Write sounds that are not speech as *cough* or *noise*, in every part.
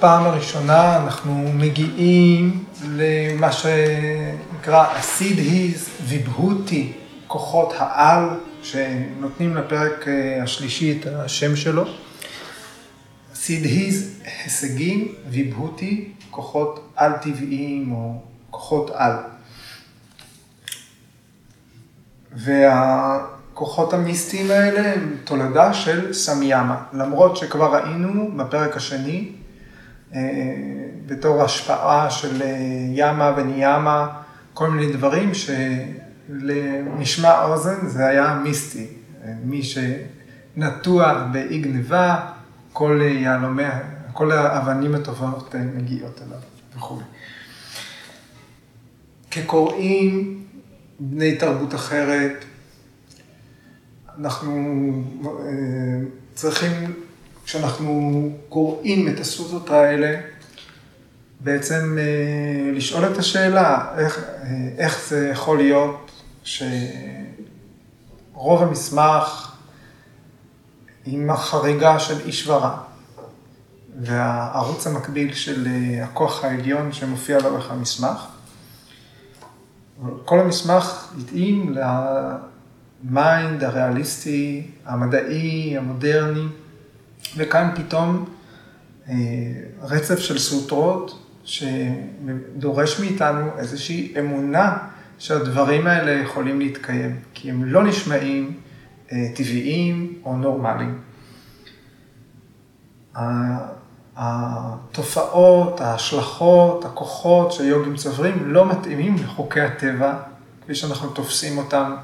בפעם הראשונה אנחנו מגיעים למה שנקרא הסידהיז ויבהותי, כוחות העל, שנותנים לפרק השלישי את השם שלו. סידהיז, הישגים, ויבהותי, כוחות על-טבעיים או כוחות על. והכוחות המיסטיים האלה הם תולדה של סמיאמה, למרות שכבר ראינו בפרק השני, אה, בתור השפעה של אה, ימה וניאמה, כל מיני דברים שלמשמע אוזן זה היה מיסטי. מי שנטוע באי גניבה, כל יהלומי, כל האבנים הטובות מגיעות אליו וכו'. כקוראים בני תרבות אחרת, אנחנו אה, צריכים, כשאנחנו קוראים את הסוטות האלה, בעצם אה, לשאול את השאלה, איך, אה, איך זה יכול להיות שרוב המסמך עם החריגה של איש ורע, והערוץ המקביל של הכוח העליון שמופיע לאורך המסמך, כל המסמך התאים ל mind הריאליסטי, המדעי, המודרני, וכאן פתאום אה, רצף של סוטרות שדורש מאיתנו איזושהי אמונה שהדברים האלה יכולים להתקיים, כי הם לא נשמעים אה, טבעיים או נורמליים. התופעות, ההשלכות, הכוחות שיוגים צוברים לא מתאימים לחוקי הטבע, כפי שאנחנו תופסים אותם.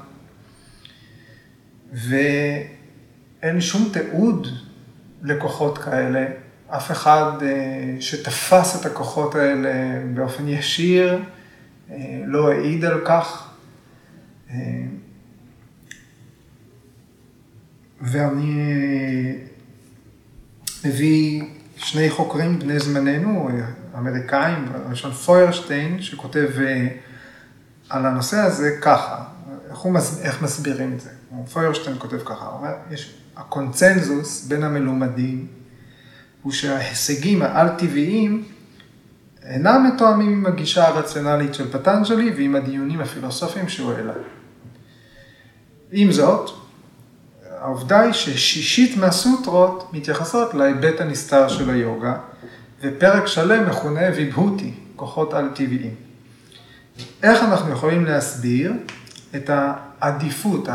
ואין שום תיעוד לכוחות כאלה. אף אחד אה, שתפס את הכוחות האלה באופן ישיר אה, לא העיד על כך. אה, ואני מביא שני חוקרים בני זמננו, אמריקאים, למשל פוירשטיין, שכותב על הנושא הזה ככה, איך, מס, איך מסבירים את זה? פוירשטיין כותב ככה, הוא אומר, יש, הקונצנזוס בין המלומדים הוא שההישגים העל-טבעיים אינם מתואמים עם הגישה הרציונלית של פטנג'לי ועם הדיונים הפילוסופיים שהוא העלה. עם זאת, העובדה היא ששישית מהסוטרות מתייחסות להיבט הנסתר של היוגה, ופרק שלם מכונה ויבהותי, כוחות על-טבעיים. איך אנחנו יכולים להסביר את העדיפות,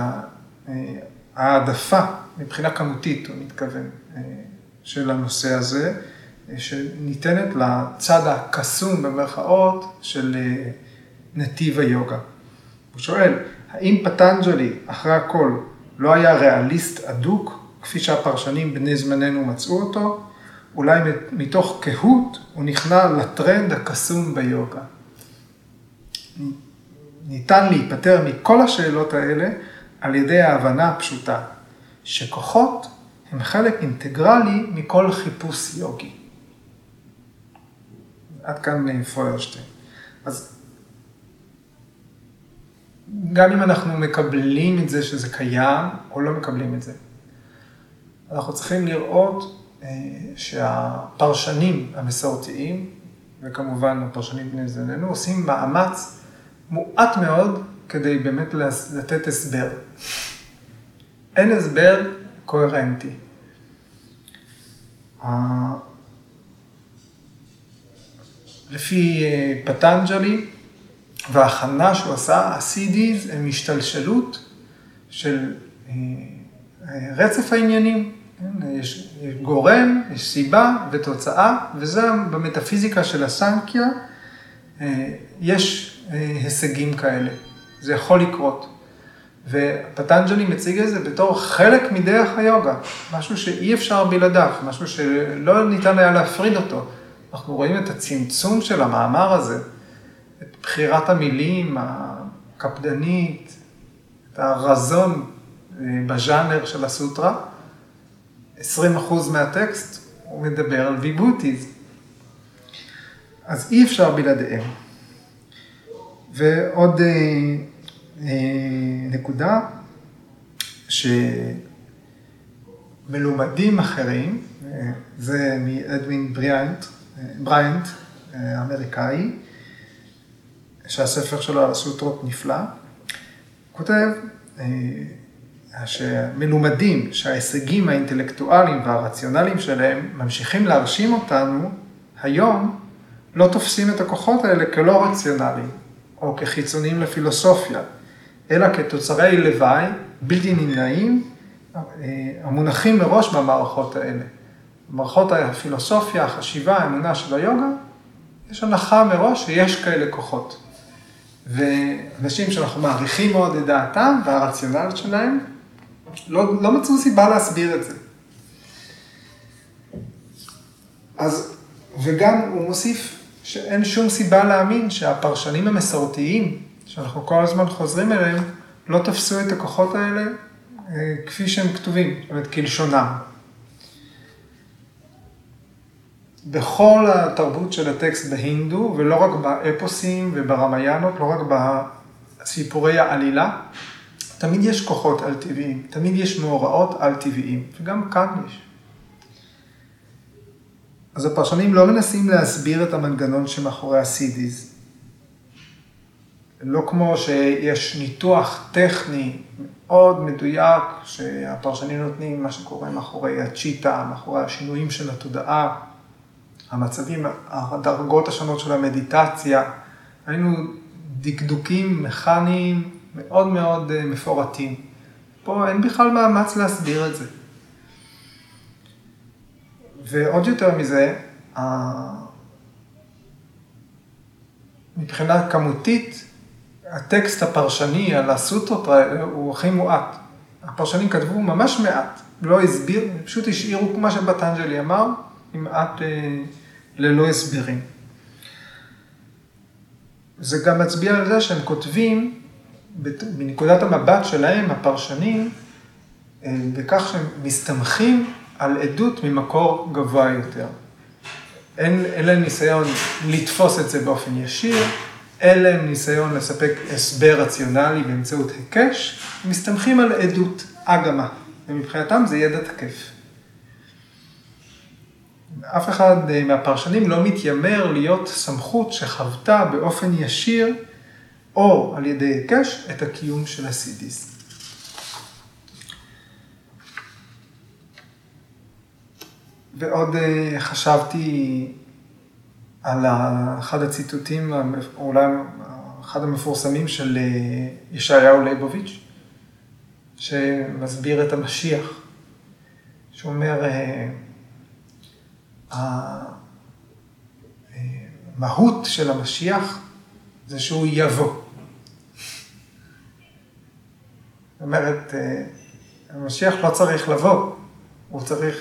ההעדפה מבחינה כמותית, הוא מתכוון, של הנושא הזה, שניתנת לצד הקסום במרכאות של נתיב היוגה. הוא שואל, האם פטנג'לי, אחרי הכל, לא היה ריאליסט אדוק, כפי שהפרשנים בני זמננו מצאו אותו, אולי מתוך קהות הוא נכנע לטרנד הקסום ביוגה. ניתן להיפטר מכל השאלות האלה על ידי ההבנה הפשוטה, שכוחות הם חלק אינטגרלי מכל חיפוש יוגי. עד כאן פוירשטיין. אז גם אם אנחנו מקבלים את זה שזה קיים, או לא מקבלים את זה. אנחנו צריכים לראות אה, שהפרשנים המסורתיים, וכמובן הפרשנים בני זמננו, עושים מאמץ מועט מאוד כדי באמת לתת הסבר. אין הסבר קוהרנטי. לפי אה, פטנג'לי, וההכנה שהוא עשה, ה-CDs הם השתלשלות של אה, רצף העניינים. כן? יש גורם, יש סיבה ותוצאה, וזה במטאפיזיקה של הסנקיה, אה, יש אה, הישגים כאלה. זה יכול לקרות. ופטנג'לי מציג את זה בתור חלק מדרך היוגה, משהו שאי אפשר בלעדיו, משהו שלא ניתן היה להפריד אותו. אנחנו רואים את הצמצום של המאמר הזה. את בחירת המילים הקפדנית, את הרזון אה, בז'אנר של הסוטרה. 20% מהטקסט הוא מדבר על ויבוטיז. אז אי אפשר בלעדיהם. ועוד אה, נקודה, מלומדים אחרים, זה מאדווין בריאנט, בריאנט, אמריקאי, שהספר שלו על הסוטרות נפלא, כותב שמלומדים שההישגים האינטלקטואליים והרציונליים שלהם ממשיכים להרשים אותנו, היום לא תופסים את הכוחות האלה כלא רציונליים, או כחיצוניים לפילוסופיה, אלא כתוצרי לוואי בלתי נמנעים, המונחים מראש במערכות האלה. במערכות הפילוסופיה, החשיבה, האמונה של היוגה, יש הנחה מראש שיש כאלה כוחות. ואנשים שאנחנו מעריכים מאוד את דעתם והרציונליות שלהם, לא, לא מצאו סיבה להסביר את זה. אז, וגם הוא מוסיף שאין שום סיבה להאמין שהפרשנים המסורתיים, שאנחנו כל הזמן חוזרים אליהם, לא תפסו את הכוחות האלה אה, כפי שהם כתובים, זאת אומרת, כלשונם. בכל התרבות של הטקסט בהינדו, ולא רק באפוסים וברמיאנות, לא רק בסיפורי העלילה, תמיד יש כוחות על-טבעיים, תמיד יש מאורעות על-טבעיים, וגם כאן יש. אז הפרשנים לא מנסים להסביר את המנגנון שמאחורי הסידיז. לא כמו שיש ניתוח טכני מאוד מדויק, שהפרשנים נותנים מה שקורה מאחורי הצ'יטה, מאחורי השינויים של התודעה, המצבים, הדרגות השונות של המדיטציה. היינו דקדוקים מכניים מאוד מאוד אה, מפורטים. פה אין בכלל מאמץ להסביר את זה. ועוד יותר מזה, מבחינה כמותית, הטקסט הפרשני על הסוטרות האלה הוא הכי מועט. הפרשנים כתבו ממש מעט, לא הסביר, פשוט השאירו, כמו שבטנג'לי אמר, עם מעט אה, ללא הסברים. זה גם מצביע על זה שהם כותבים, מנקודת המבט שלהם, הפרשנים, אה, בכך שהם מסתמכים על עדות ממקור גבוה יותר. אין, אין להם ניסיון לתפוס את זה באופן ישיר, אין להם ניסיון לספק הסבר רציונלי באמצעות היקש, הם מסתמכים על עדות, אגמה, ומבחינתם זה ידע תקף. אף אחד מהפרשנים לא מתיימר להיות סמכות שחוותה באופן ישיר או על ידי היקש את הקיום של הסידיס. ועוד אה, חשבתי על אחד הציטוטים, אולי אחד המפורסמים של אה, ישעיהו ליבוביץ', שמסביר את המשיח, שאומר, אה, המהות של המשיח זה שהוא יבוא. זאת אומרת, המשיח לא צריך לבוא, הוא צריך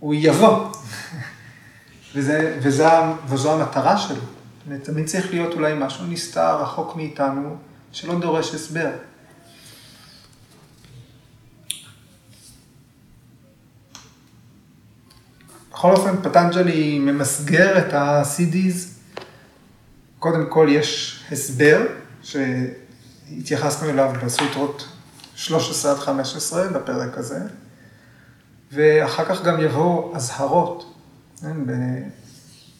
הוא יבוא. *laughs* וזה, וזה, וזו המטרה שלו. תמיד צריך להיות אולי משהו נסתר, רחוק מאיתנו, שלא דורש הסבר. בכל אופן, פטנג'לי ממסגר את ה-CDs. קודם כל יש הסבר, שהתייחסנו אליו בסוטרות 13 עד 15 בפרק הזה. ואחר כך גם יבואו אזהרות. כן,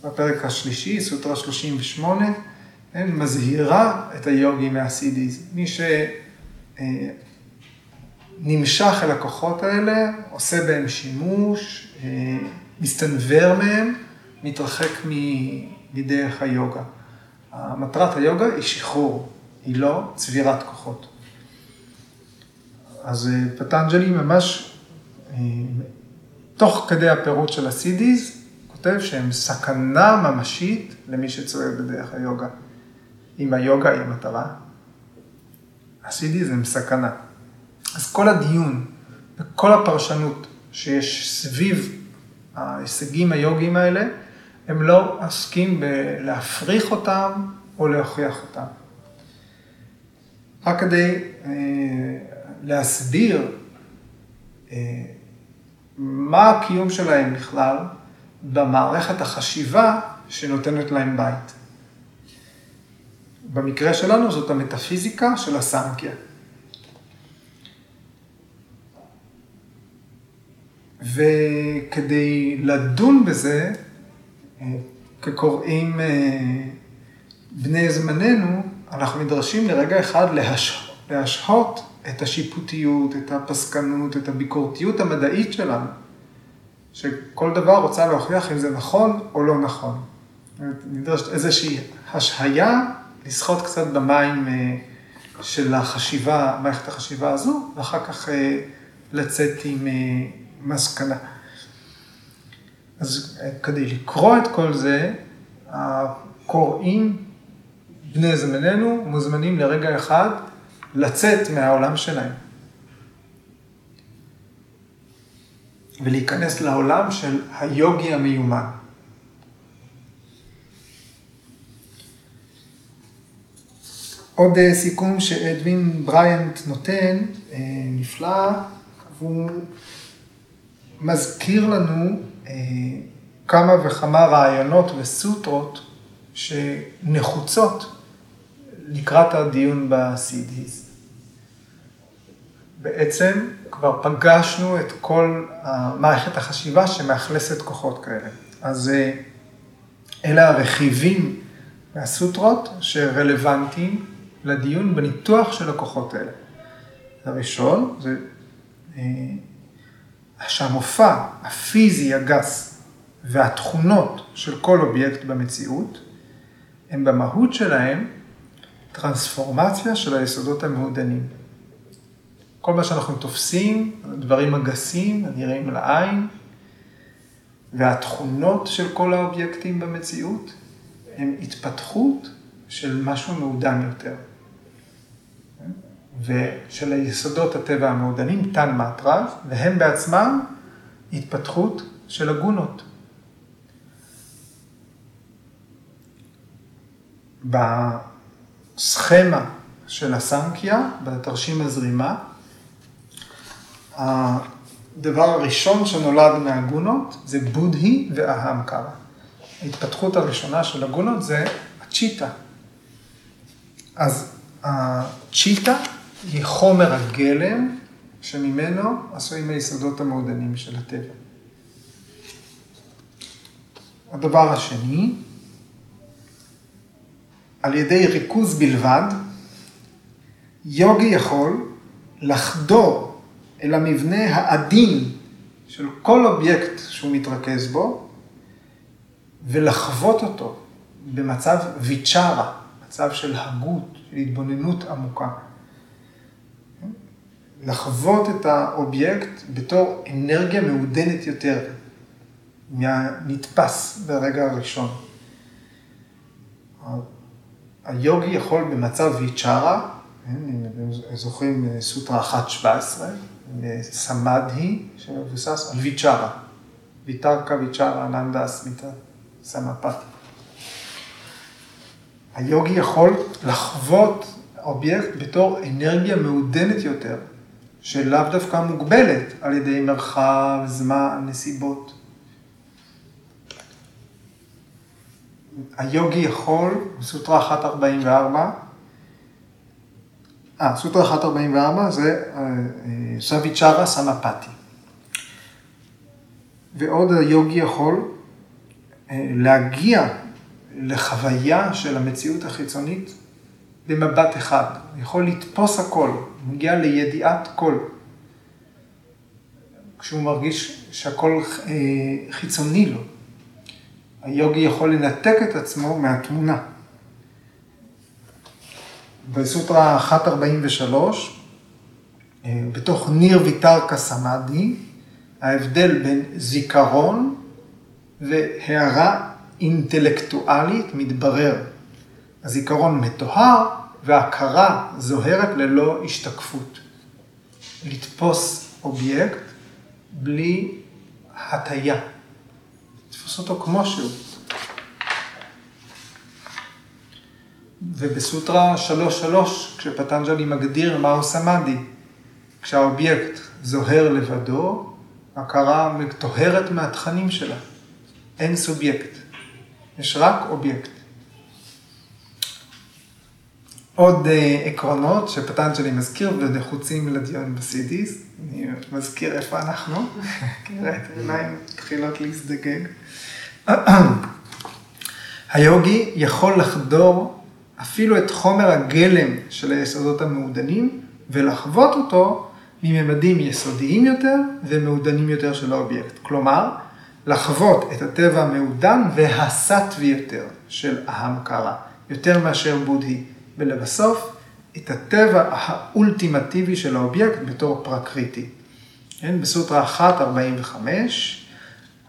בפרק השלישי, סוטרה 38, כן, מזהירה את היוגי מהסידיז. מי שנמשך אל הכוחות האלה, עושה בהם שימוש, אה, מסתנוור מהם, מתרחק מדרך היוגה. מטרת היוגה היא שחרור, היא לא צבירת כוחות. אז אה, פטנג'לי ממש תוך כדי הפירוט של הסידיז, כותב שהם סכנה ממשית למי שצועד בדרך היוגה. אם היוגה היא המטרה, הסידיז הם סכנה. אז כל הדיון וכל הפרשנות שיש סביב ההישגים היוגיים האלה, הם לא עוסקים בלהפריך אותם או להוכיח אותם. רק כדי אה, להסביר אה, מה הקיום שלהם בכלל במערכת החשיבה שנותנת להם בית. במקרה שלנו זאת המטאפיזיקה של הסנקיה. וכדי לדון בזה, כקוראים אה, בני זמננו, אנחנו נדרשים לרגע אחד להש... להשהות את השיפוטיות, את הפסקנות, את הביקורתיות המדעית שלנו, שכל דבר רוצה להוכיח אם זה נכון או לא נכון. נדרשת איזושהי השהיה, לשחות קצת במים אה, של החשיבה, מערכת החשיבה הזו, ואחר כך לצאת עם מסקנה. אז כדי לקרוא את כל זה, הקוראים, בני זמננו, מוזמנים לרגע אחד לצאת מהעולם שלהם. ולהיכנס לעולם של היוגי המיומן. עוד אה, סיכום שאדווין בריאנט נותן, אה, נפלא, והוא מזכיר לנו אה, כמה וכמה רעיונות וסוטרות שנחוצות לקראת הדיון ב-CDs. בעצם כבר פגשנו את כל מערכת החשיבה שמאכלסת כוחות כאלה. אז אה, אלה הרכיבים מהסוטרות שרלוונטיים לדיון בניתוח של הכוחות האלה. הראשון זה אה, שהמופע הפיזי הגס והתכונות של כל אובייקט במציאות, הם במהות שלהם טרנספורמציה של היסודות המעודנים. כל מה שאנחנו תופסים, הדברים הגסים, הנראים לעין, והתכונות של כל האובייקטים במציאות, הם התפתחות של משהו מעודן יותר. ושל היסודות הטבע המעודנים, תן מטרז, והם בעצמם התפתחות של הגונות. בסכמה של הסנקיה, בתרשים הזרימה, הדבר הראשון שנולד מהגונות זה בודהי ואהמקרה. ההתפתחות הראשונה של הגונות זה הצ'יטה. אז הצ'יטה היא חומר הגלם שממנו עשויים היסודות המעודנים של הטבע. הדבר השני, על ידי ריכוז בלבד, יוגי יכול לחדור אל המבנה העדין של כל אובייקט שהוא מתרכז בו, ולחוות אותו במצב ויצ'רה, מצב של הגות, של התבוננות עמוקה. לחוות את האובייקט בתור אנרגיה מעודנת יותר מהנתפס ברגע הראשון. היוגי יכול במצב אתם זוכרים סוטרה 1.17, סמדהי, שמבוסס על ויצ'ארה, ויתרקה ויצ'ארה אננדה אסמיתה סמפתי. היוגי יכול לחוות אובייקט בתור אנרגיה מעודנת יותר, שלאו דווקא מוגבלת על ידי מרחב, זמן, נסיבות. היוגי יכול, סוטרה 144, אה, סוטרה 144 זה אה, אה, סוויצ'רה סמפתי. ועוד היוגי יכול אה, להגיע לחוויה של המציאות החיצונית במבט אחד. הוא יכול לתפוס הכל, הוא מגיע לידיעת כל. כשהוא מרגיש שהכל חיצוני לו. היוגי יכול לנתק את עצמו מהתמונה. בסוטרה 143, אה, בתוך ניר ויתרקה סמאדי, ההבדל בין זיכרון והערה אינטלקטואלית מתברר. הזיכרון מטוהר והכרה זוהרת ללא השתקפות. לתפוס אובייקט בלי הטיה. לתפוס אותו כמו שהוא. ובסוטרה 3.3, כשפטנג'לי מגדיר מהו סמאדי, כשהאובייקט זוהר לבדו, הכרה מטוהרת מהתכנים שלה. אין סובייקט, יש רק אובייקט. עוד אה, עקרונות שפטנג'לי מזכיר ונחוצים לדיון בסידיס. אני מזכיר איפה אנחנו, *laughs* נראה את העיניים מתחילות להזדגג. *clears throat* היוגי יכול לחדור אפילו את חומר הגלם של היסודות המעודנים ולחוות אותו מממדים יסודיים יותר ומעודנים יותר של האובייקט. כלומר, לחוות את הטבע המעודן והסטווי יותר של ההמקרה, יותר מאשר בודהי. ולבסוף, את הטבע האולטימטיבי של האובייקט בתור פרקריטי. כן, בסוטרה 1.45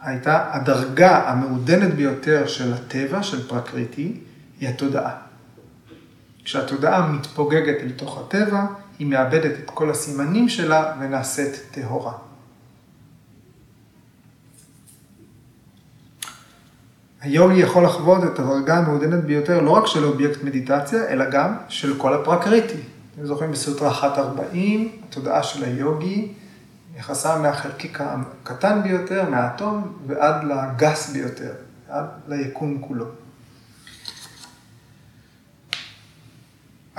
הייתה הדרגה המעודנת ביותר של הטבע, של פרקריטי, היא התודעה. כשהתודעה מתפוגגת אל תוך הטבע, היא מאבדת את כל הסימנים שלה ונעשית טהורה. היוגי יכול לחוות את הדרגה המעודנת ביותר לא רק של אובייקט מדיטציה, אלא גם של כל הפרקריטי. אתם זוכרים בסוטרה 140, התודעה של היוגי יחסה מהחלקיק הקטן ביותר, מהאטום, ועד לגס ביותר, עד ליקום כולו.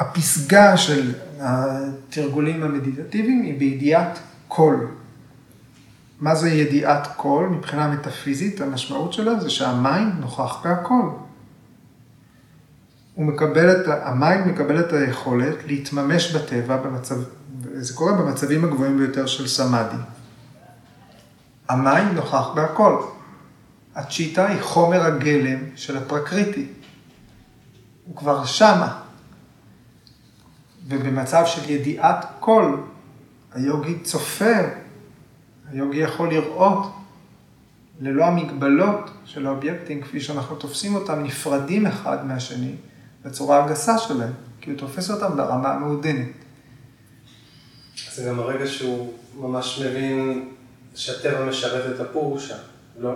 הפסגה של התרגולים המדיטטיביים היא בידיעת כל. מה זה ידיעת כל מבחינה מטאפיזית? המשמעות שלה זה שהמים נוכח בהכל. הוא מקבל את, המים מקבל את היכולת להתממש בטבע במצב, זה קורה במצבים הגבוהים ביותר של סמאדי. המים נוכח בהכל. הצ'יטה היא חומר הגלם של הפרקריטי. הוא כבר שמה. ובמצב של ידיעת כל, היוגי צופה היוגי יכול לראות ללא המגבלות של האובייקטים, כפי שאנחנו תופסים אותם, נפרדים אחד מהשני בצורה הגסה שלהם, כי הוא תופס אותם ברמה המעודנת. זה גם הרגע שהוא ממש מבין שהטבע משרת את הפורושה, לא?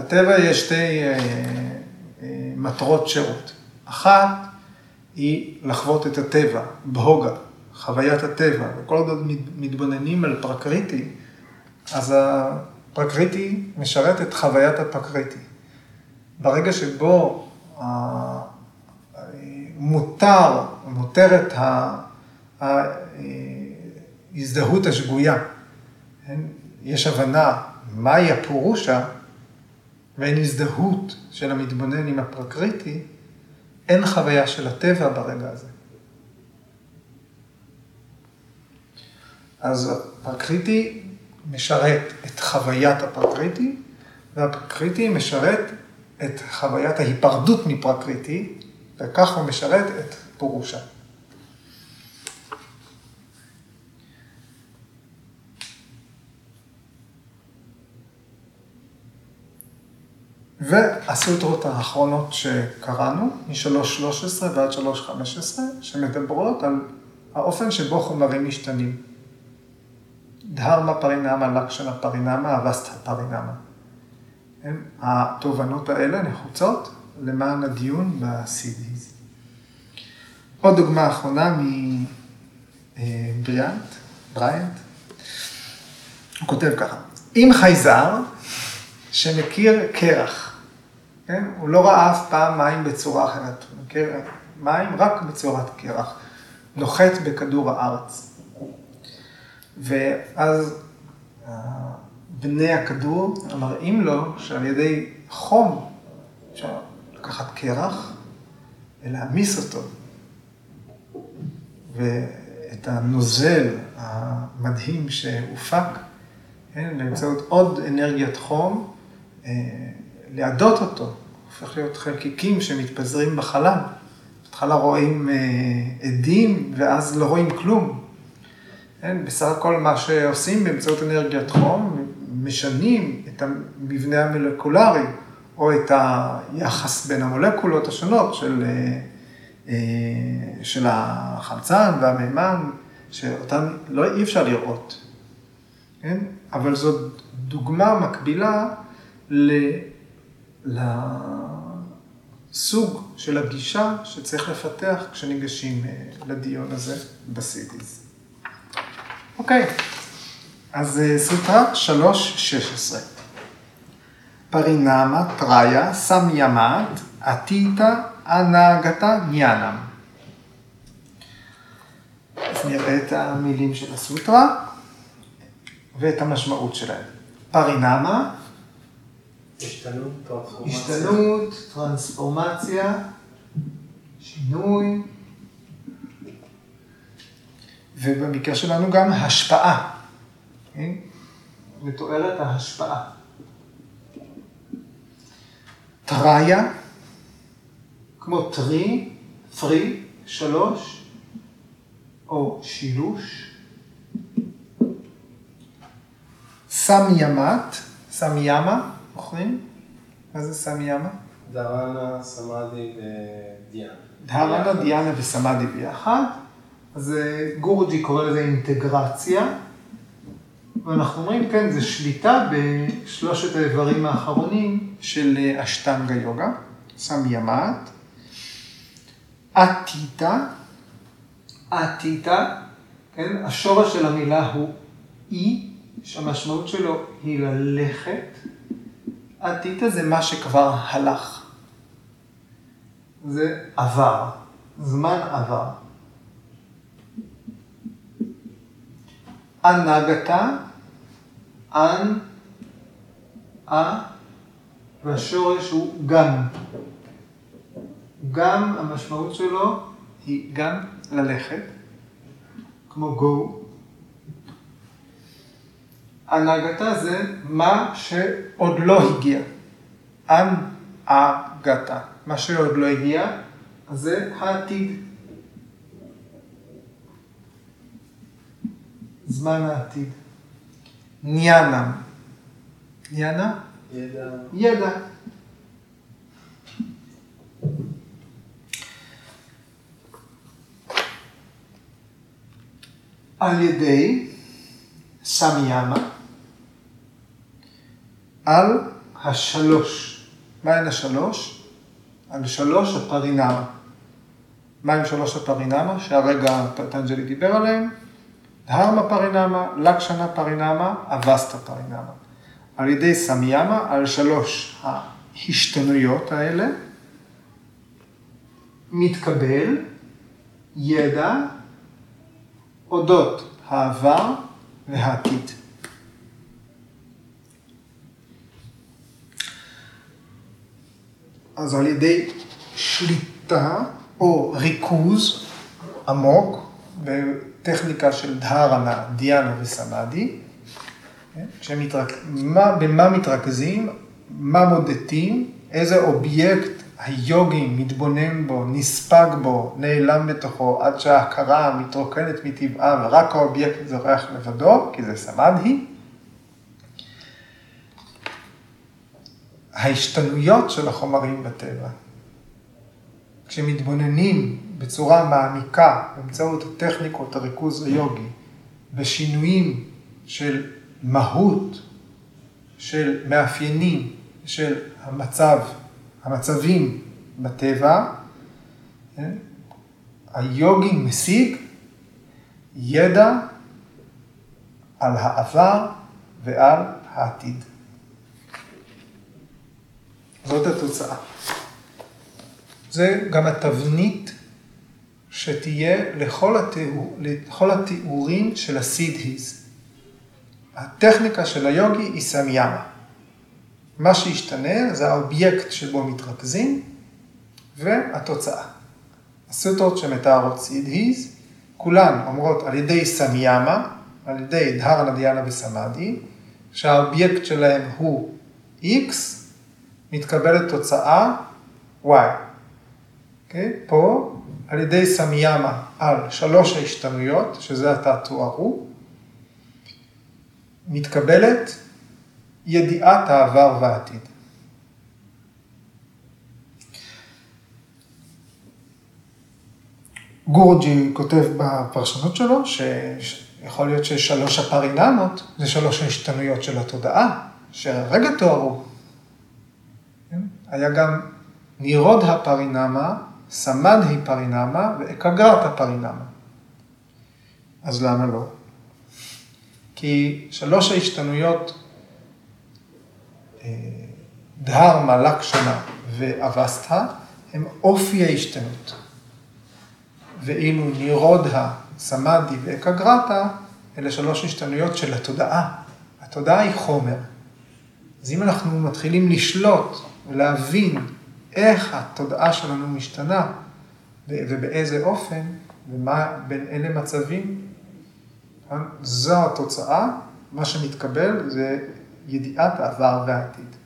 לטבע יש שתי אה, אה, מטרות שירות. אחת, היא לחוות את הטבע, בהוגה, חוויית הטבע, וכל עוד מתבוננים על פרקריטי, אז הפרקריטי משרת את חוויית הפרקריטי. ברגע שבו מותר, מותרת ההזדהות השגויה, כן? יש הבנה מהי הפורושה, ואין הזדהות של המתבונן עם הפרקריטי, אין חוויה של הטבע ברגע הזה. אז הפרקריטי משרת את חוויית הפרקריטי, והפרקריטי משרת את חוויית ההיפרדות מפרקריטי, וכך הוא משרת את פורושה. והסוטרות האחרונות שקראנו, מ-3.13 ועד 3.15, שמדברות על האופן שבו חומרים משתנים. דהרמה פרינמה, לקשנה פרינמה, אבסטה פרינמה. התובנות האלה נחוצות למען הדיון ב-CDs. עוד דוגמה אחרונה מבריאנט, בריאנט, הוא כותב ככה, אם חייזר שמכיר קרח, כן? הוא לא ראה אף פעם מים בצורה אחרת, הוא מכיר מים רק בצורת קרח, נוחת בכדור הארץ. ואז בני הכדור מראים לו שעל ידי חום אפשר לקחת קרח ולהעמיס אותו. ואת הנוזל המדהים שהופק, כן, באמצעות עוד אנרגיית חום, לעדות אותו, הופך להיות חלקיקים שמתפזרים בחלל. בהתחלה רואים אה, עדים ואז לא רואים כלום. כן, בסך הכל מה שעושים באמצעות אנרגיית חום, משנים את המבנה המולקולרי, או את היחס בין המולקולות השונות של, אה, אה, של החמצן והמימן, שאותן לא אי אפשר לראות. כן? אבל זאת דוגמה מקבילה ל... לסוג של הגישה שצריך לפתח כשניגשים אה, לדיון הזה בסידיז. אוקיי, אז אה, סוטרה 3.16. פרינמה, טריה, סמיאמת, עתיתא, אנגתא, ניאנם. אז נראה את המילים של הסוטרה ואת המשמעות שלהם. פרינמה, השתנות, טרנספורמציה. השתנות, טרנספורמציה, שינוי, ובמקרה שלנו גם השפעה. כן? מתוארת ההשפעה. טריה, כמו טרי, פרי, שלוש, או שילוש. סמיאמת, סמיאמה, זוכרים? מה זה סמיאמה? דרנה, סמאדי ודיאנה. דהרנה, דיאנה וסמאדי ביחד. אז אה, גורג'י קורא לזה אינטגרציה. ואנחנו אומרים, כן, זה שליטה בשלושת האיברים האחרונים של אה, אשטנגה יוגה, סמיאמת. עתיתא, עתיתא, כן, השורש של המילה הוא אי, שהמשמעות שלו היא ללכת. עתיתא זה מה שכבר הלך. זה עבר, זמן עבר. הנגתה, אנ, א, והשורש הוא גם. גם, המשמעות שלו היא גם ללכת, כמו go. הנהגתה זה מה שעוד לא הגיע. הנהגתה. מה שעוד לא הגיע, זה העתיד. זמן העתיד. ניאנה. ניאנה? ידע. ידע. על ידי סמיאמה, על השלוש. מהן השלוש? על שלוש הפרינמה. מהם שלוש הפרינמה שהרגע פטנג'לי דיבר עליהם? דהרמה פרינמה, לקשנה פרינמה, אבסטה פרינמה. על ידי סמיאמה, על שלוש ההשתנויות האלה, מתקבל ידע אודות העבר והעתיד. אז על ידי שליטה או ריכוז עמוק בטכניקה של דהרנה, דיאנה וסמאדי, שמתרכ... מה, במה מתרכזים, מה מודדים, איזה אובייקט היוגי מתבונן בו, נספג בו, נעלם בתוכו, עד שההכרה מתרוקנת מטבעה ורק האובייקט זורח לבדו, כי זה סמדהי. ההשתנויות של החומרים בטבע. כשמתבוננים בצורה מעמיקה באמצעות הטכניקות הריכוז היוגי בשינויים של מהות, של מאפיינים, של המצב, המצבים בטבע, כן? היוגי משיג ידע על העבר ועל העתיד. זאת התוצאה. זה גם התבנית שתהיה לכל, התיאור, לכל התיאורים של הסידהיז. הטכניקה של היוגי היא סמיאמה. מה שישתנה זה האובייקט שבו מתרכזים והתוצאה. הסוטרות שמתארות סידהיז, כולן אומרות על ידי סמיאמה, על ידי דהרנה דיאנה וסמאדי, שהאובייקט שלהם הוא X, מתקבלת תוצאה Y. Okay? אוקיי? פה, על ידי סמיאמה על שלוש ההשתנויות, שזה עתה תוארו, מתקבלת ידיעת העבר והעתיד. גורג'י כותב בפרשנות שלו שיכול להיות ששלוש הפרינמות זה שלוש ההשתנויות של התודעה, שהרגע תוארו. היה גם נירוד הפרינמה, סמדהי פרינמה ואקגרת הפרינמה. אז למה לא? כי שלוש ההשתנויות אה, דהרמה, לקשנה ואבסטה הם אופי ההשתנות. ואילו נירודה, סמאדי ואקגרטה, אלה שלוש השתנויות של התודעה. התודעה היא חומר. אז אם אנחנו מתחילים לשלוט ולהבין איך התודעה שלנו משתנה ובאיזה אופן ומה בין אלה מצבים, זו התוצאה, מה שמתקבל זה ידיעת העבר והעתיד.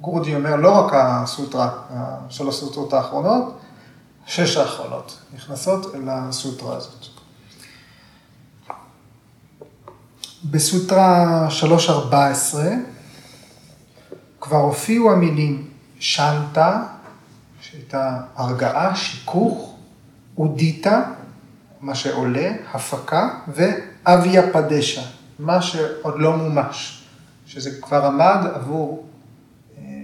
גורג'י אומר לא רק הסוטרה, שלוש סוטרות האחרונות, שש האחרונות נכנסות אל הסוטרה הזאת. בסוטרה 3.14 כבר הופיעו המילים שנטה, שהייתה הרגעה, שיכוך, אודיטה, מה שעולה, הפקה, ואביה פדשה, מה שעוד לא מומש, שזה כבר עמד עבור, אה,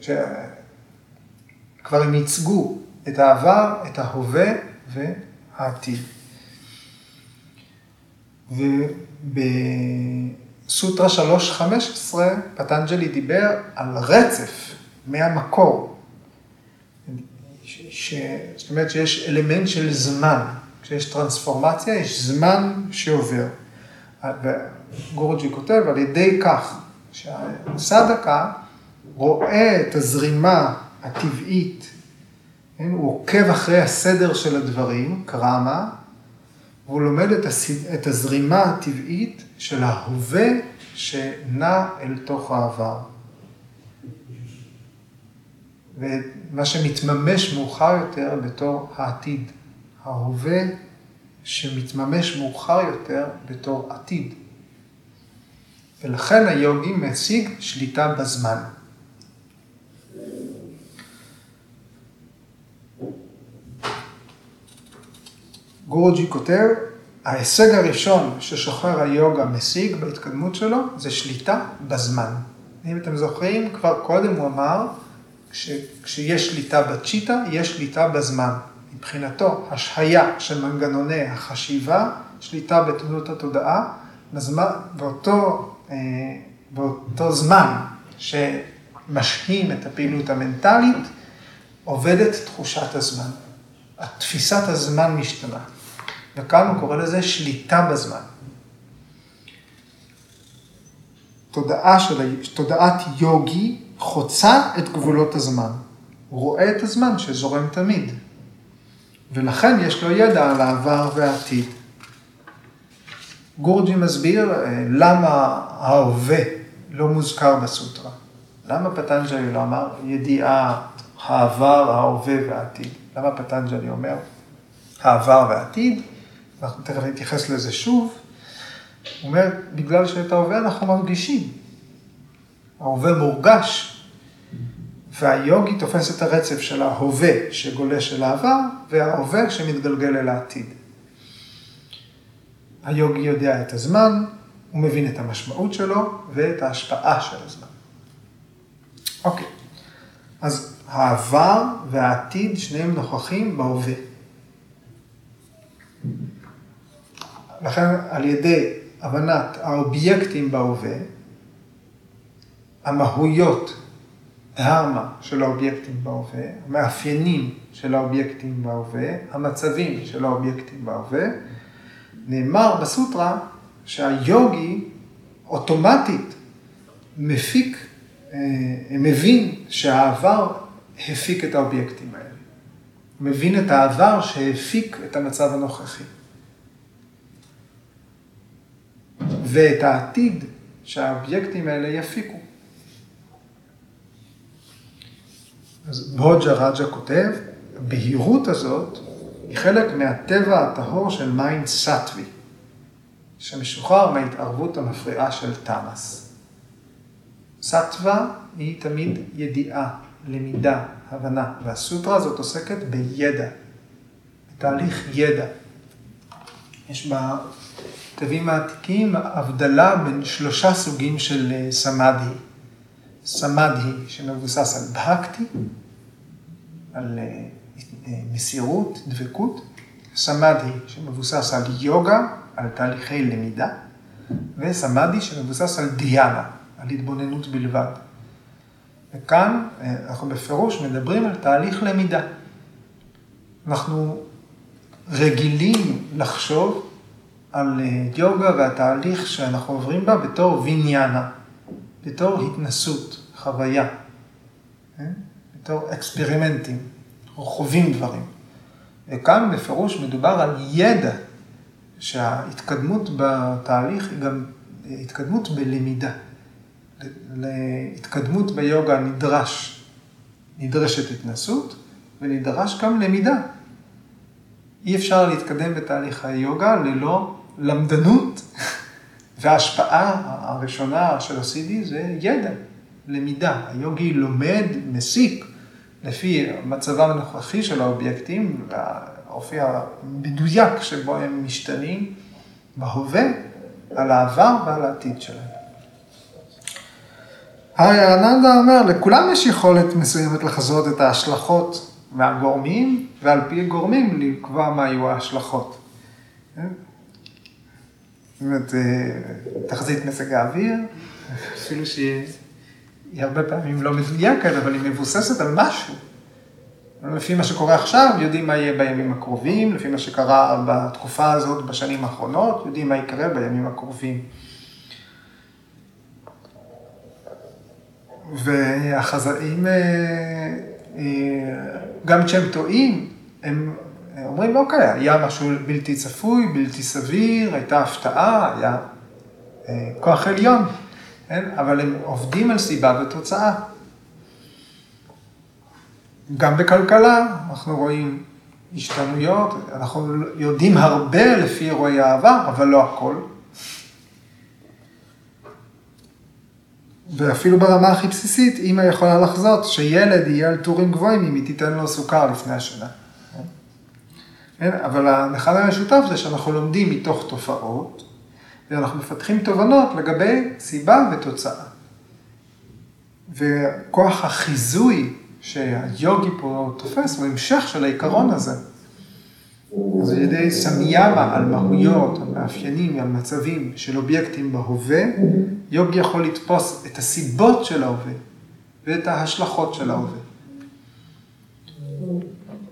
שכבר הם ייצגו את העבר, את ההווה והעתיד. ובסוטרה 3.15 פטנג'לי דיבר על רצף מהמקור. ש... זאת אומרת שיש אלמנט של זמן. כשיש טרנספורמציה, יש זמן שעובר. וגורג'י כותב, על ידי כך שהסדקה רואה את הזרימה הטבעית, כן? הוא עוקב אחרי הסדר של הדברים, קרמה, והוא לומד את, הסד... את הזרימה הטבעית של ההווה שנע אל תוך העבר. ומה שמתממש מאוחר יותר בתור העתיד, ההווה שמתממש מאוחר יותר בתור עתיד. ולכן היוגי משיג שליטה בזמן. גורג'י כותב, ההישג הראשון ששוחר היוגה משיג בהתקדמות שלו זה שליטה בזמן. אם אתם זוכרים, כבר קודם הוא אמר, כש, כשיש שליטה בצ'יטה, יש שליטה בזמן. מבחינתו, השהיה של מנגנוני החשיבה, שליטה בתמונות התודעה, בזמן, באותו, אה, באותו זמן שמשהים את הפעילות המנטלית, עובדת תחושת הזמן. תפיסת הזמן משתנה. וכאן הוא קורא לזה שליטה בזמן. תודעה של, תודעת יוגי חוצה את גבולות הזמן. הוא רואה את הזמן שזורם תמיד. ולכן יש לו ידע על העבר והעתיד. גורג'י מסביר אה, למה ההווה לא מוזכר בסוטרה. למה פטנג'לי לא אמר ידיעה, העבר, ההווה והעתיד? למה פטנג'לי אומר העבר והעתיד? אנחנו תכף נתייחס לזה שוב. הוא אומר, בגלל שאת ההווה אנחנו מרגישים. ההווה מורגש, והיוגי תופס את הרצף של ההווה שגולש אל העבר, וההווה שמתגלגל אל העתיד. היוגי יודע את הזמן, הוא מבין את המשמעות שלו ואת ההשפעה של הזמן. אוקיי, אז העבר והעתיד שניהם נוכחים בהווה. לכן על ידי הבנת האובייקטים בהווה, המהויות, דהרמה של האובייקטים בהווה, המאפיינים של האובייקטים בהווה, המצבים של האובייקטים בהווה, נאמר בסוטרה שהיוגי אוטומטית מפיק, אה, מבין שהעבר הפיק את האובייקטים האלה. מבין את העבר שהפיק את המצב הנוכחי. ואת העתיד שהאובייקטים האלה יפיקו. אז בוג'ה רג'ה כותב, הבהירות הזאת היא חלק מהטבע הטהור של mind סאטווי, שמשוחרר מההתערבות המפריעה של תמאס. סאטווה היא תמיד ידיעה, למידה, הבנה, והסוטרה הזאת עוסקת בידע, בתהליך ידע. יש בה בכתבים העתיקים הבדלה בין שלושה סוגים של אה, סמאדי. סמאדי שמבוסס על בהקטי, על אה, אה, מסירות, דבקות, סמאדי שמבוסס על יוגה, על תהליכי למידה, וסמאדי שמבוסס על דיאנה, על התבוננות בלבד. וכאן אנחנו בפירוש מדברים על תהליך למידה. אנחנו רגילים לחשוב על אה, יוגה והתהליך שאנחנו עוברים בה בתור ויניאנה, בתור התנסות, חוויה, כן? בתור אקספרימנטים, אנחנו חווים דברים. וכאן בפירוש מדובר על ידע, שההתקדמות בתהליך היא גם התקדמות בלמידה. להתקדמות ביוגה נדרש, נדרשת התנסות ונדרש גם למידה. אי אפשר להתקדם בתהליך היוגה ללא למדנות, וההשפעה הראשונה של ה-CD זה ידע, למידה. היוגי לומד, מסיק, לפי מצבם הנוכחי של האובייקטים והאופי המדויק שבו הם משתנים בהווה, על העבר ועל העתיד שלהם. הרי ארננדה אומר, לכולם יש יכולת מסוימת לחזות את ההשלכות מהגורמים, ועל פי גורמים לקבוע מה יהיו ההשלכות. זאת אומרת, אה, תחזית מזג האוויר, אפילו שהיא הרבה פעמים לא מדויקת, אבל היא מבוססת על משהו. לפי מה שקורה עכשיו, יודעים מה יהיה בימים הקרובים, לפי מה שקרה בתקופה הזאת בשנים האחרונות, יודעים מה יקרה בימים הקרובים. והחזאים, אה, אה, גם כשהם טועים, הם אומרים, אוקיי, היה משהו בלתי צפוי, בלתי סביר, הייתה הפתעה, היה אה, כוח עליון, כן? אבל הם עובדים על סיבה ותוצאה. גם בכלכלה אנחנו רואים השתנויות, אנחנו יודעים הרבה לפי אירועי העבר, אבל לא הכל. ואפילו ברמה הכי בסיסית, אימא יכולה לחזות שילד יהיה על טורים גבוהים אם היא תיתן לו סוכר לפני השינה. כן? אבל המכנה המשותף זה שאנחנו לומדים מתוך תופעות, ואנחנו מפתחים תובנות לגבי סיבה ותוצאה. וכוח החיזוי שהיוגי פה תופס הוא המשך של העיקרון הזה. אז על ידי סמיאמה על מהויות, על מאפיינים, על מצבים של אובייקטים בהווה, יוגי יכול לתפוס את הסיבות של ההווה ואת ההשלכות של ההווה.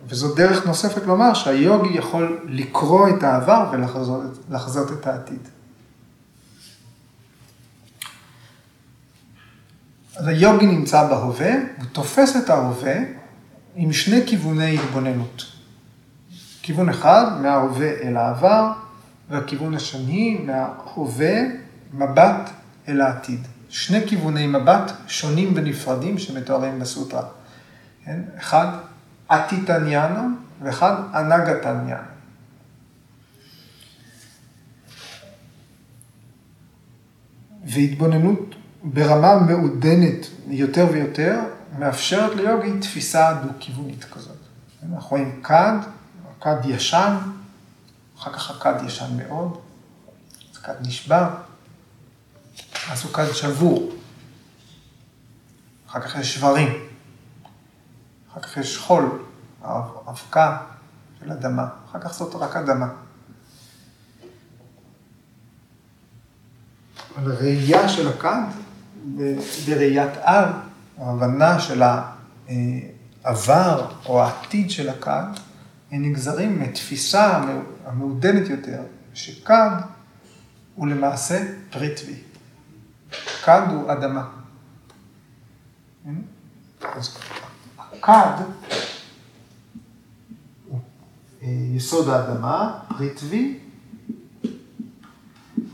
וזו דרך נוספת לומר שהיוגי יכול לקרוא את העבר ולחזות את העתיד. אז היוגי נמצא בהווה, הוא תופס את ההווה עם שני כיווני התבוננות. כיוון אחד, מההווה אל העבר, והכיוון השני, מההווה, מבט אל העתיד. שני כיווני מבט שונים ונפרדים שמתוארים בסוטרה. כן? אחד, עתיתניאנה, ואחד, אנגתניאנה. והתבוננות ברמה מעודנת יותר ויותר, מאפשרת ליוגי תפיסה דו-כיוונית כזאת. אנחנו רואים כד, כד ישן, אחר כך הכד ישן מאוד, אז כד נשבר, אז הוא כד שבור, אחר כך יש שברים, אחר כך יש חול, אבקה של אדמה, אחר כך זאת רק אדמה. הראייה של הכד בראיית על, ההבנה של העבר או העתיד של הכד, הם נגזרים מתפיסה המעודנת יותר, שכד הוא למעשה פריטבי. כד הוא אדמה. אז הכד הוא יסוד האדמה, פריטבי,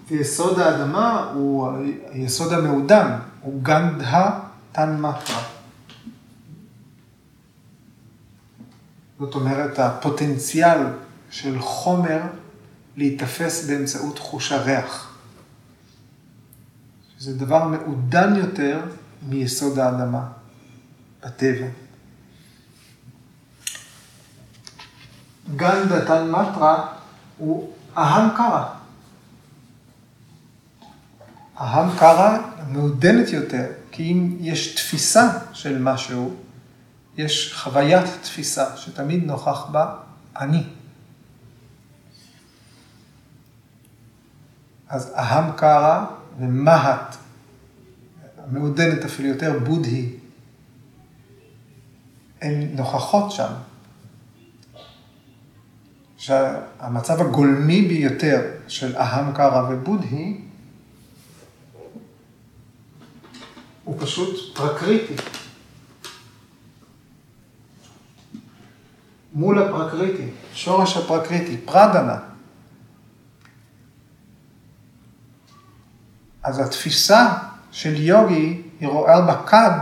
ויסוד האדמה הוא היסוד המעודן, הוא גנדה תנמטרה. זאת אומרת, הפוטנציאל של חומר להיתפס באמצעות חוש הריח. זה דבר מעודן יותר מיסוד האדמה בטבע. גנדה תנמטרה הוא אהנקרה. ההמקרה מעודנת יותר, כי אם יש תפיסה של משהו, יש חוויית תפיסה שתמיד נוכח בה אני. אז אהם קרא ומהט, מעודנת אפילו יותר, בודהי, הן נוכחות שם. שהמצב הגולמי ביותר של אהם קרא ובודהי הוא פשוט פרקריטי. מול הפרקריטי, שורש הפרקריטי, פרדנה. אז התפיסה של יוגי, היא רואה בכד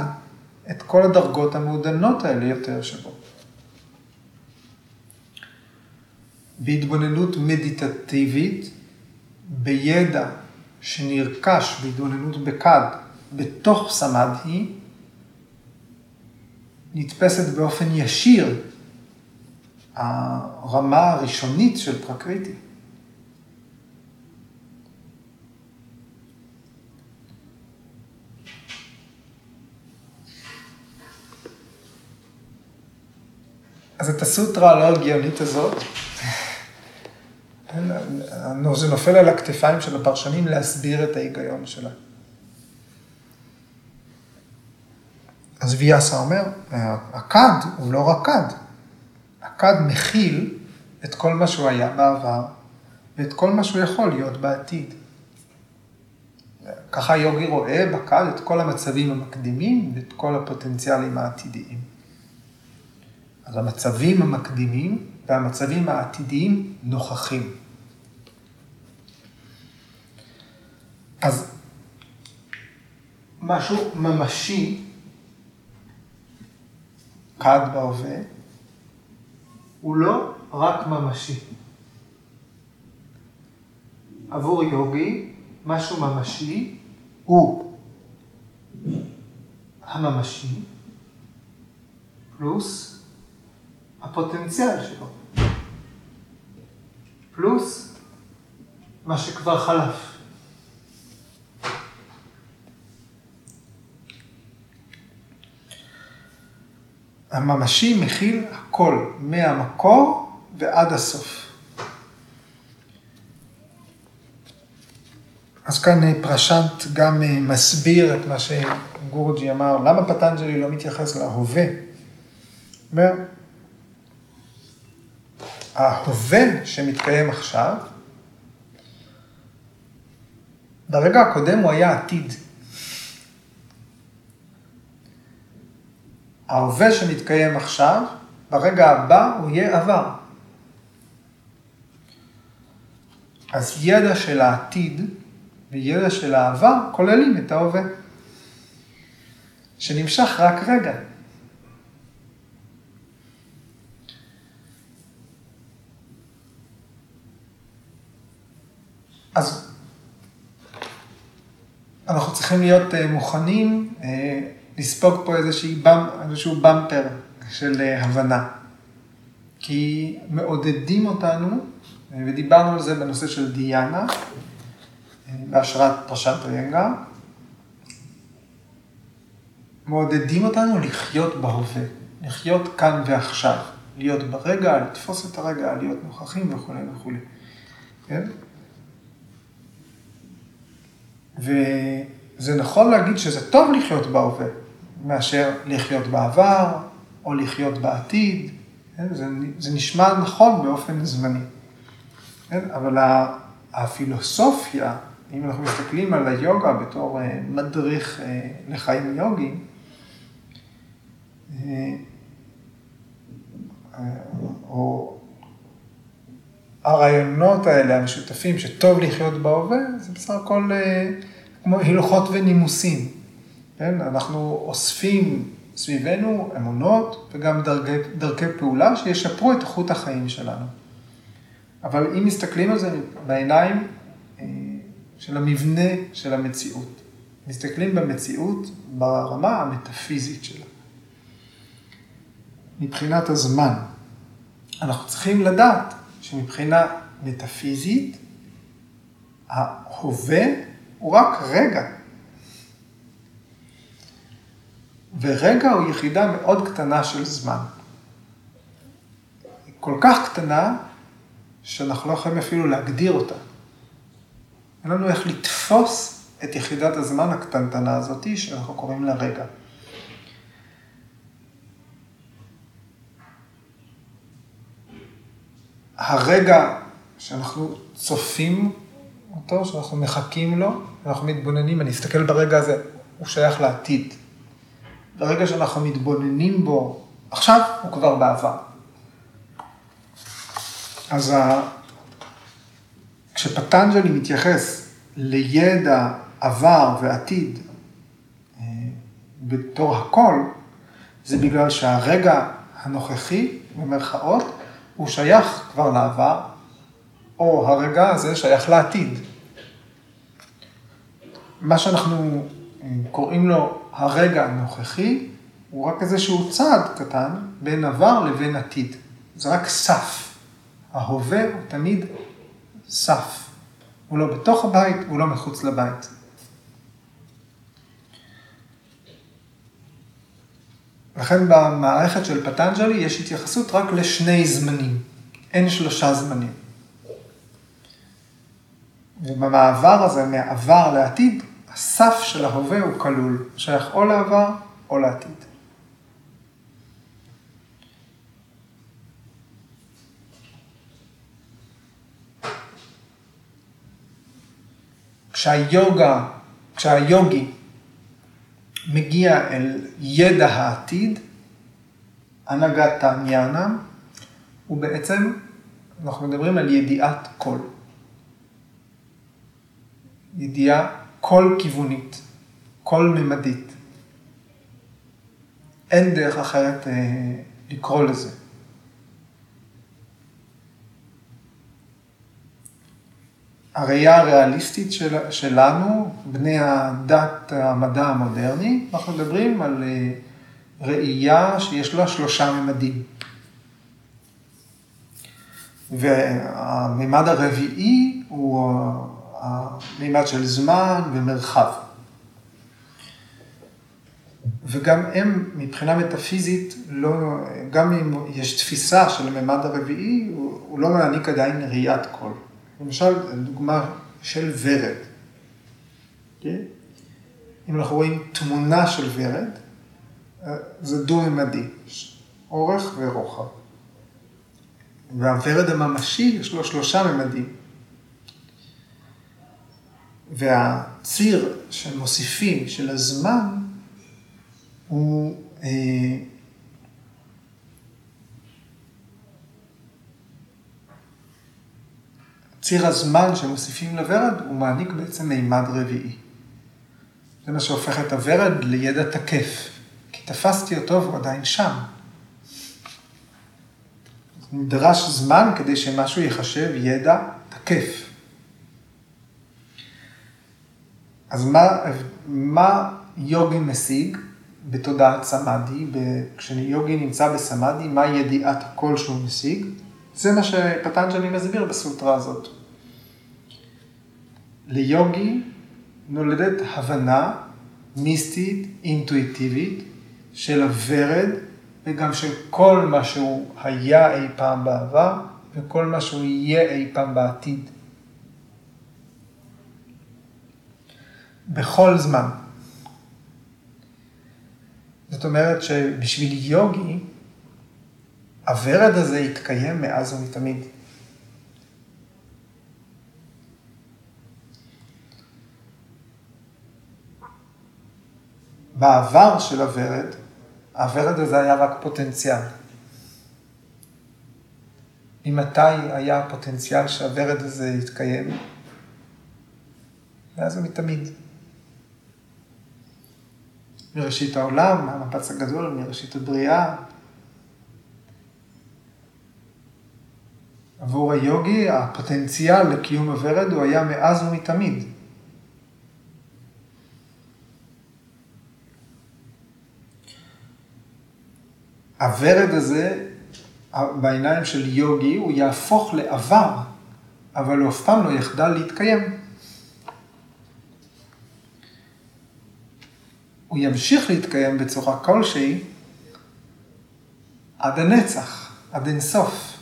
את כל הדרגות המעודנות האלה יותר שבו. בהתבוננות מדיטטיבית, בידע שנרכש בהתבוננות בכד בתוך סמדהי, נתפסת באופן ישיר הרמה הראשונית של פרקריטי. אז את הסוטרה הלא הגיונית הזאת, זה נופל על הכתפיים של הפרשנים להסביר את ההיגיון שלה. אז ויאסה אומר, הכד הוא לא רק כד, הכד מכיל את כל מה שהוא היה בעבר ואת כל מה שהוא יכול להיות בעתיד. ככה יוגי רואה בכד את כל המצבים המקדימים ואת כל הפוטנציאלים העתידיים. אז המצבים המקדימים והמצבים העתידיים נוכחים. אז משהו ממשי, כד בהווה, הוא לא רק ממשי. עבור יוגי, משהו ממשי הוא הממשי פלוס הפוטנציאל שלו, פלוס מה שכבר חלף. הממשי מכיל הכל, מהמקור ועד הסוף. אז כאן פרשנט גם מסביר את מה שגורג'י אמר, למה פטנג'לי לא מתייחס להווה? אומר, ההווה שמתקיים עכשיו, ברגע הקודם הוא היה עתיד. ההווה שמתקיים עכשיו, ברגע הבא הוא יהיה עבר. אז ידע של העתיד וידע של העבר כוללים את ההווה, שנמשך רק רגע. אז אנחנו צריכים להיות אה, מוכנים אה, לספוג פה במ, איזשהו במפר של אה, הבנה. כי מעודדים אותנו, ודיברנו על זה בנושא של דיאנה, בהשראת פרשת ריינגה, מעודדים אותנו לחיות בהווה, לחיות כאן ועכשיו, להיות ברגע, לתפוס את הרגע, להיות נוכחים וכולי וכולי. כן? וזה נכון להגיד שזה טוב לחיות בהווה, מאשר לחיות בעבר, או לחיות בעתיד. כן? זה, זה נשמע נכון באופן זמני. כן? אבל הפילוסופיה, אם אנחנו מסתכלים על היוגה בתור אה, מדריך אה, לחיים יוגיים, אה, או הרעיונות האלה המשותפים, שטוב לחיות בהווה, זה בסך הכל כמו הלכות ונימוסים. כן? אנחנו אוספים סביבנו אמונות וגם דרכי, דרכי פעולה שישפרו את איכות החיים שלנו. אבל אם מסתכלים על זה בעיניים אה, של המבנה של המציאות, מסתכלים במציאות ברמה המטאפיזית שלה. מבחינת הזמן, אנחנו צריכים לדעת שמבחינה מטאפיזית, ההווה הוא רק רגע. ורגע הוא יחידה מאוד קטנה של זמן. היא כל כך קטנה, שאנחנו לא יכולים אפילו להגדיר אותה. אין לנו איך לתפוס את יחידת הזמן הקטנטנה הזאת, שאנחנו קוראים לה רגע. הרגע שאנחנו צופים אותו, שאנחנו מחכים לו, אנחנו מתבוננים, אני אסתכל ברגע הזה, הוא שייך לעתיד. ברגע שאנחנו מתבוננים בו, עכשיו הוא כבר בעבר. אז ה... כשפטנג'לי מתייחס לידע עבר ועתיד אה, בתור הכל, זה בגלל שהרגע הנוכחי, במרכאות, הוא שייך כבר לעבר, או הרגע הזה שייך לעתיד. מה שאנחנו אה, קוראים לו הרגע הנוכחי, הוא רק איזשהו צעד קטן בין עבר לבין עתיד. זה רק סף. ההווה הוא תמיד סף. הוא לא בתוך הבית, הוא לא מחוץ לבית. לכן במערכת של פטנג'לי יש התייחסות רק לשני זמנים, אין שלושה זמנים. ובמעבר הזה מעבר לעתיד, הסף של ההווה הוא כלול, שייך או לעבר או לעתיד. כשהיוגה, כשהיוגי מגיע אל ידע העתיד, הנהגת טעניאנה, הוא בעצם, אנחנו מדברים על ידיעת כל. ידיעה כל כיוונית, כל ממדית. אין דרך אחרת אה, לקרוא לזה. הראייה הריאליסטית של, שלנו, בני הדת המדע המודרני, אנחנו מדברים על אה, ראייה שיש לה שלושה ממדים. והמימד הרביעי הוא המימד של זמן ומרחב. וגם הם, מבחינה מטאפיזית, לא, גם אם יש תפיסה של המימד הרביעי, הוא, הוא לא מעניק עדיין ראיית קול. למשל, דוגמה של ורד. Okay? כן? אם אנחנו רואים תמונה של ורד, זה דו-ממדי, אורך ורוחב. והוורד הממשי יש לו שלושה ממדים. והציר שמוסיפים של הזמן הוא אה, ציר הזמן שמוסיפים לוורד, הוא מעניק בעצם מימד רביעי. זה מה שהופך את הוורד לידע תקף, כי תפסתי אותו והוא עדיין שם. נדרש זמן כדי שמשהו ייחשב ידע תקף. אז מה, מה יוגי משיג בתודעת סמאדי, כשיוגי נמצא בסמאדי, מה ידיעת הקול שהוא משיג? זה מה שפטנג'לי מסביר בסוטרה הזאת. ליוגי נולדת הבנה מיסטית, אינטואיטיבית, של הוורד, וגם של כל מה שהוא היה אי פעם בעבר, וכל מה שהוא יהיה אי פעם בעתיד. בכל זמן. זאת אומרת שבשביל יוגי, הוורד הזה יתקיים מאז ומתמיד. בעבר של הוורד, הוורד הזה היה רק פוטנציאל. ממתי היה הפוטנציאל שהוורד הזה יתקיים? מאז ומתמיד. מראשית העולם, המפץ הגדול, מראשית הבריאה. עבור היוגי, הפוטנציאל לקיום הוורד הוא היה מאז ומתמיד. הוורד הזה, בעיניים של יוגי, הוא יהפוך לעבר, אבל הוא אף פעם לא יחדל להתקיים. הוא ימשיך להתקיים בצורה כלשהי עד הנצח, עד אינסוף,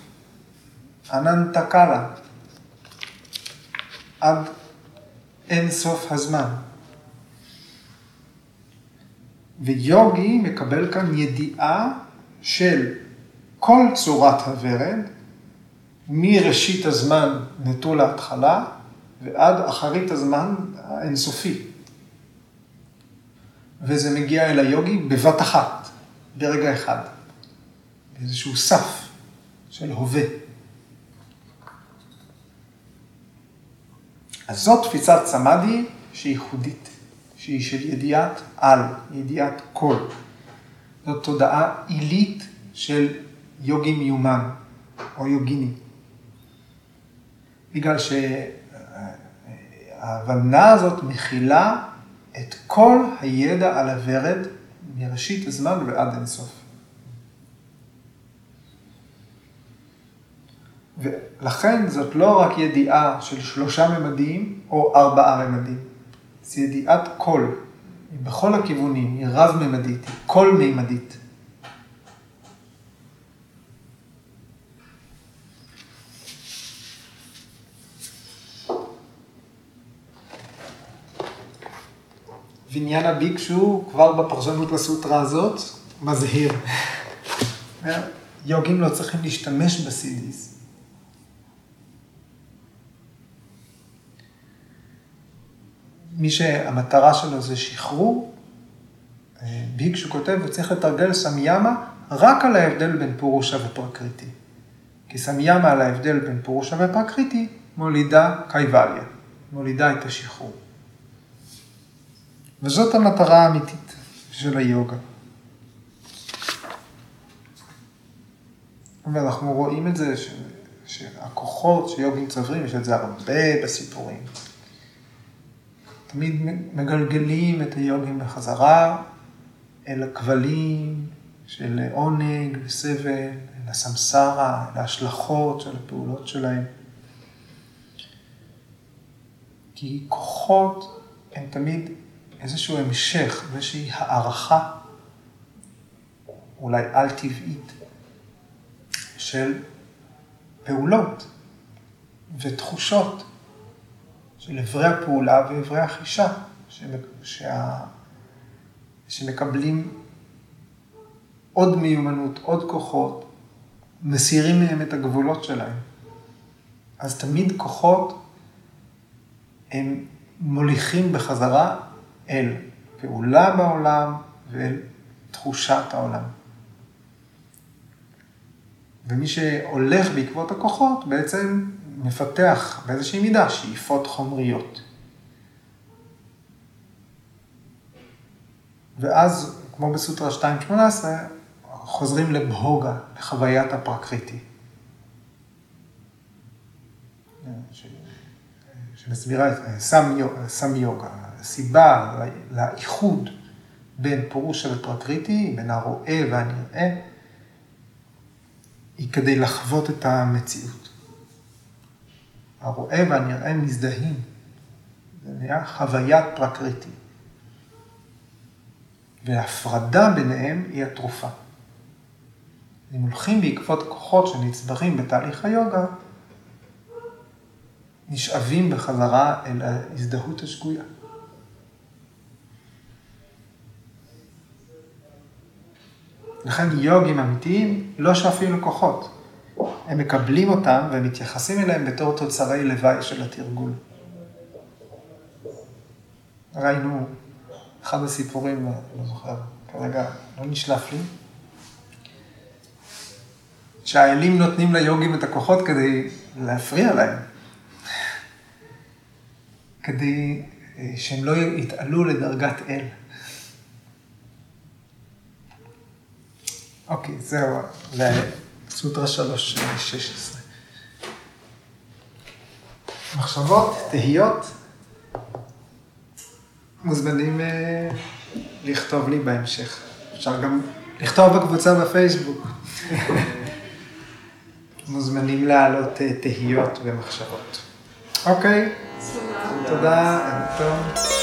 אננטה קאלה, עד אינסוף הזמן. ויוגי מקבל כאן ידיעה של כל צורת הוורד מראשית הזמן נטול ההתחלה ועד אחרית הזמן האינסופי. וזה מגיע אל היוגי בבת אחת, ברגע אחד, באיזשהו סף של הווה. אז זאת תפיסת סמאדי שהיא ייחודית, שהיא של ידיעת על, ידיעת כל. זאת תודעה עילית של יוגי מיומן או יוגיני. בגלל שההבנה הזאת מכילה את כל הידע על הוורד מראשית הזמן ועד אינסוף. ולכן זאת לא רק ידיעה של שלושה ממדים או ארבעה ממדים, זה ידיעת כל, היא בכל הכיוונים, היא רב-ממדית, היא כל-ממדית. ויניאנה ביקשו כבר בפרשנות לסוטרה הזאת, מזהיר. יוגים לא צריכים להשתמש בסידיס. מי שהמטרה שלו זה שחרור, ביקשו כותב, הוא צריך לתרגל סמיאמה רק על ההבדל בין פורושה ופרקריטי. כי סמיאמה על ההבדל בין פורושה ופרקריטי מולידה קייבליה, מולידה את השחרור. וזאת המטרה האמיתית של היוגה. ואנחנו רואים את זה, ש... שהכוחות שיוגים צוברים, יש את זה הרבה בסיפורים. תמיד מגלגלים את היוגים בחזרה אל הכבלים של עונג וסבל, אל הסמסרה, אל ההשלכות של הפעולות שלהם. כי כוחות הם תמיד איזשהו המשך, איזושהי הערכה, אולי על-טבעית, של פעולות ותחושות של אברי הפעולה ואברי החישה, שה... שמקבלים עוד מיומנות, עוד כוחות, מסירים מהם את הגבולות שלהם. אז תמיד כוחות הם מוליכים בחזרה אל פעולה בעולם ואל תחושת העולם. ומי שהולך בעקבות הכוחות בעצם מפתח באיזושהי מידה שאיפות חומריות. ואז, כמו בסוטרה 2.18, חוזרים לבהוגה, לחוויית הפרקריטי. שמסבירה את סם יוגה, הסיבה לאיחוד בין פורושה ופרקריטי, בין הרואה והנראה, היא כדי לחוות את המציאות. הרואה והנראה מזדהים. זה נהיה חוויית פרקריטי. והפרדה ביניהם היא התרופה. אם הולכים בעקבות כוחות שנצברים בתהליך היוגה, נשאבים בחזרה אל ההזדהות השגויה. לכן יוגים אמיתיים לא שואפים לכוחות. הם מקבלים אותם ומתייחסים אליהם בתור תוצרי לוואי של התרגול. ראינו אחד הסיפורים, לא זוכר, כרגע לא נשלף לי, שהאלים נותנים ליוגים את הכוחות כדי להפריע להם, כדי אה, שהם לא יתעלו לדרגת אל. אוקיי, זהו, לסוטרה 316. מחשבות, תהיות, מוזמנים אה, לכתוב לי בהמשך. אפשר גם לכתוב בקבוצה בפייסבוק. *laughs* מוזמנים להעלות אה, תהיות ומחשבות. אוקיי, תודה, ערב טוב.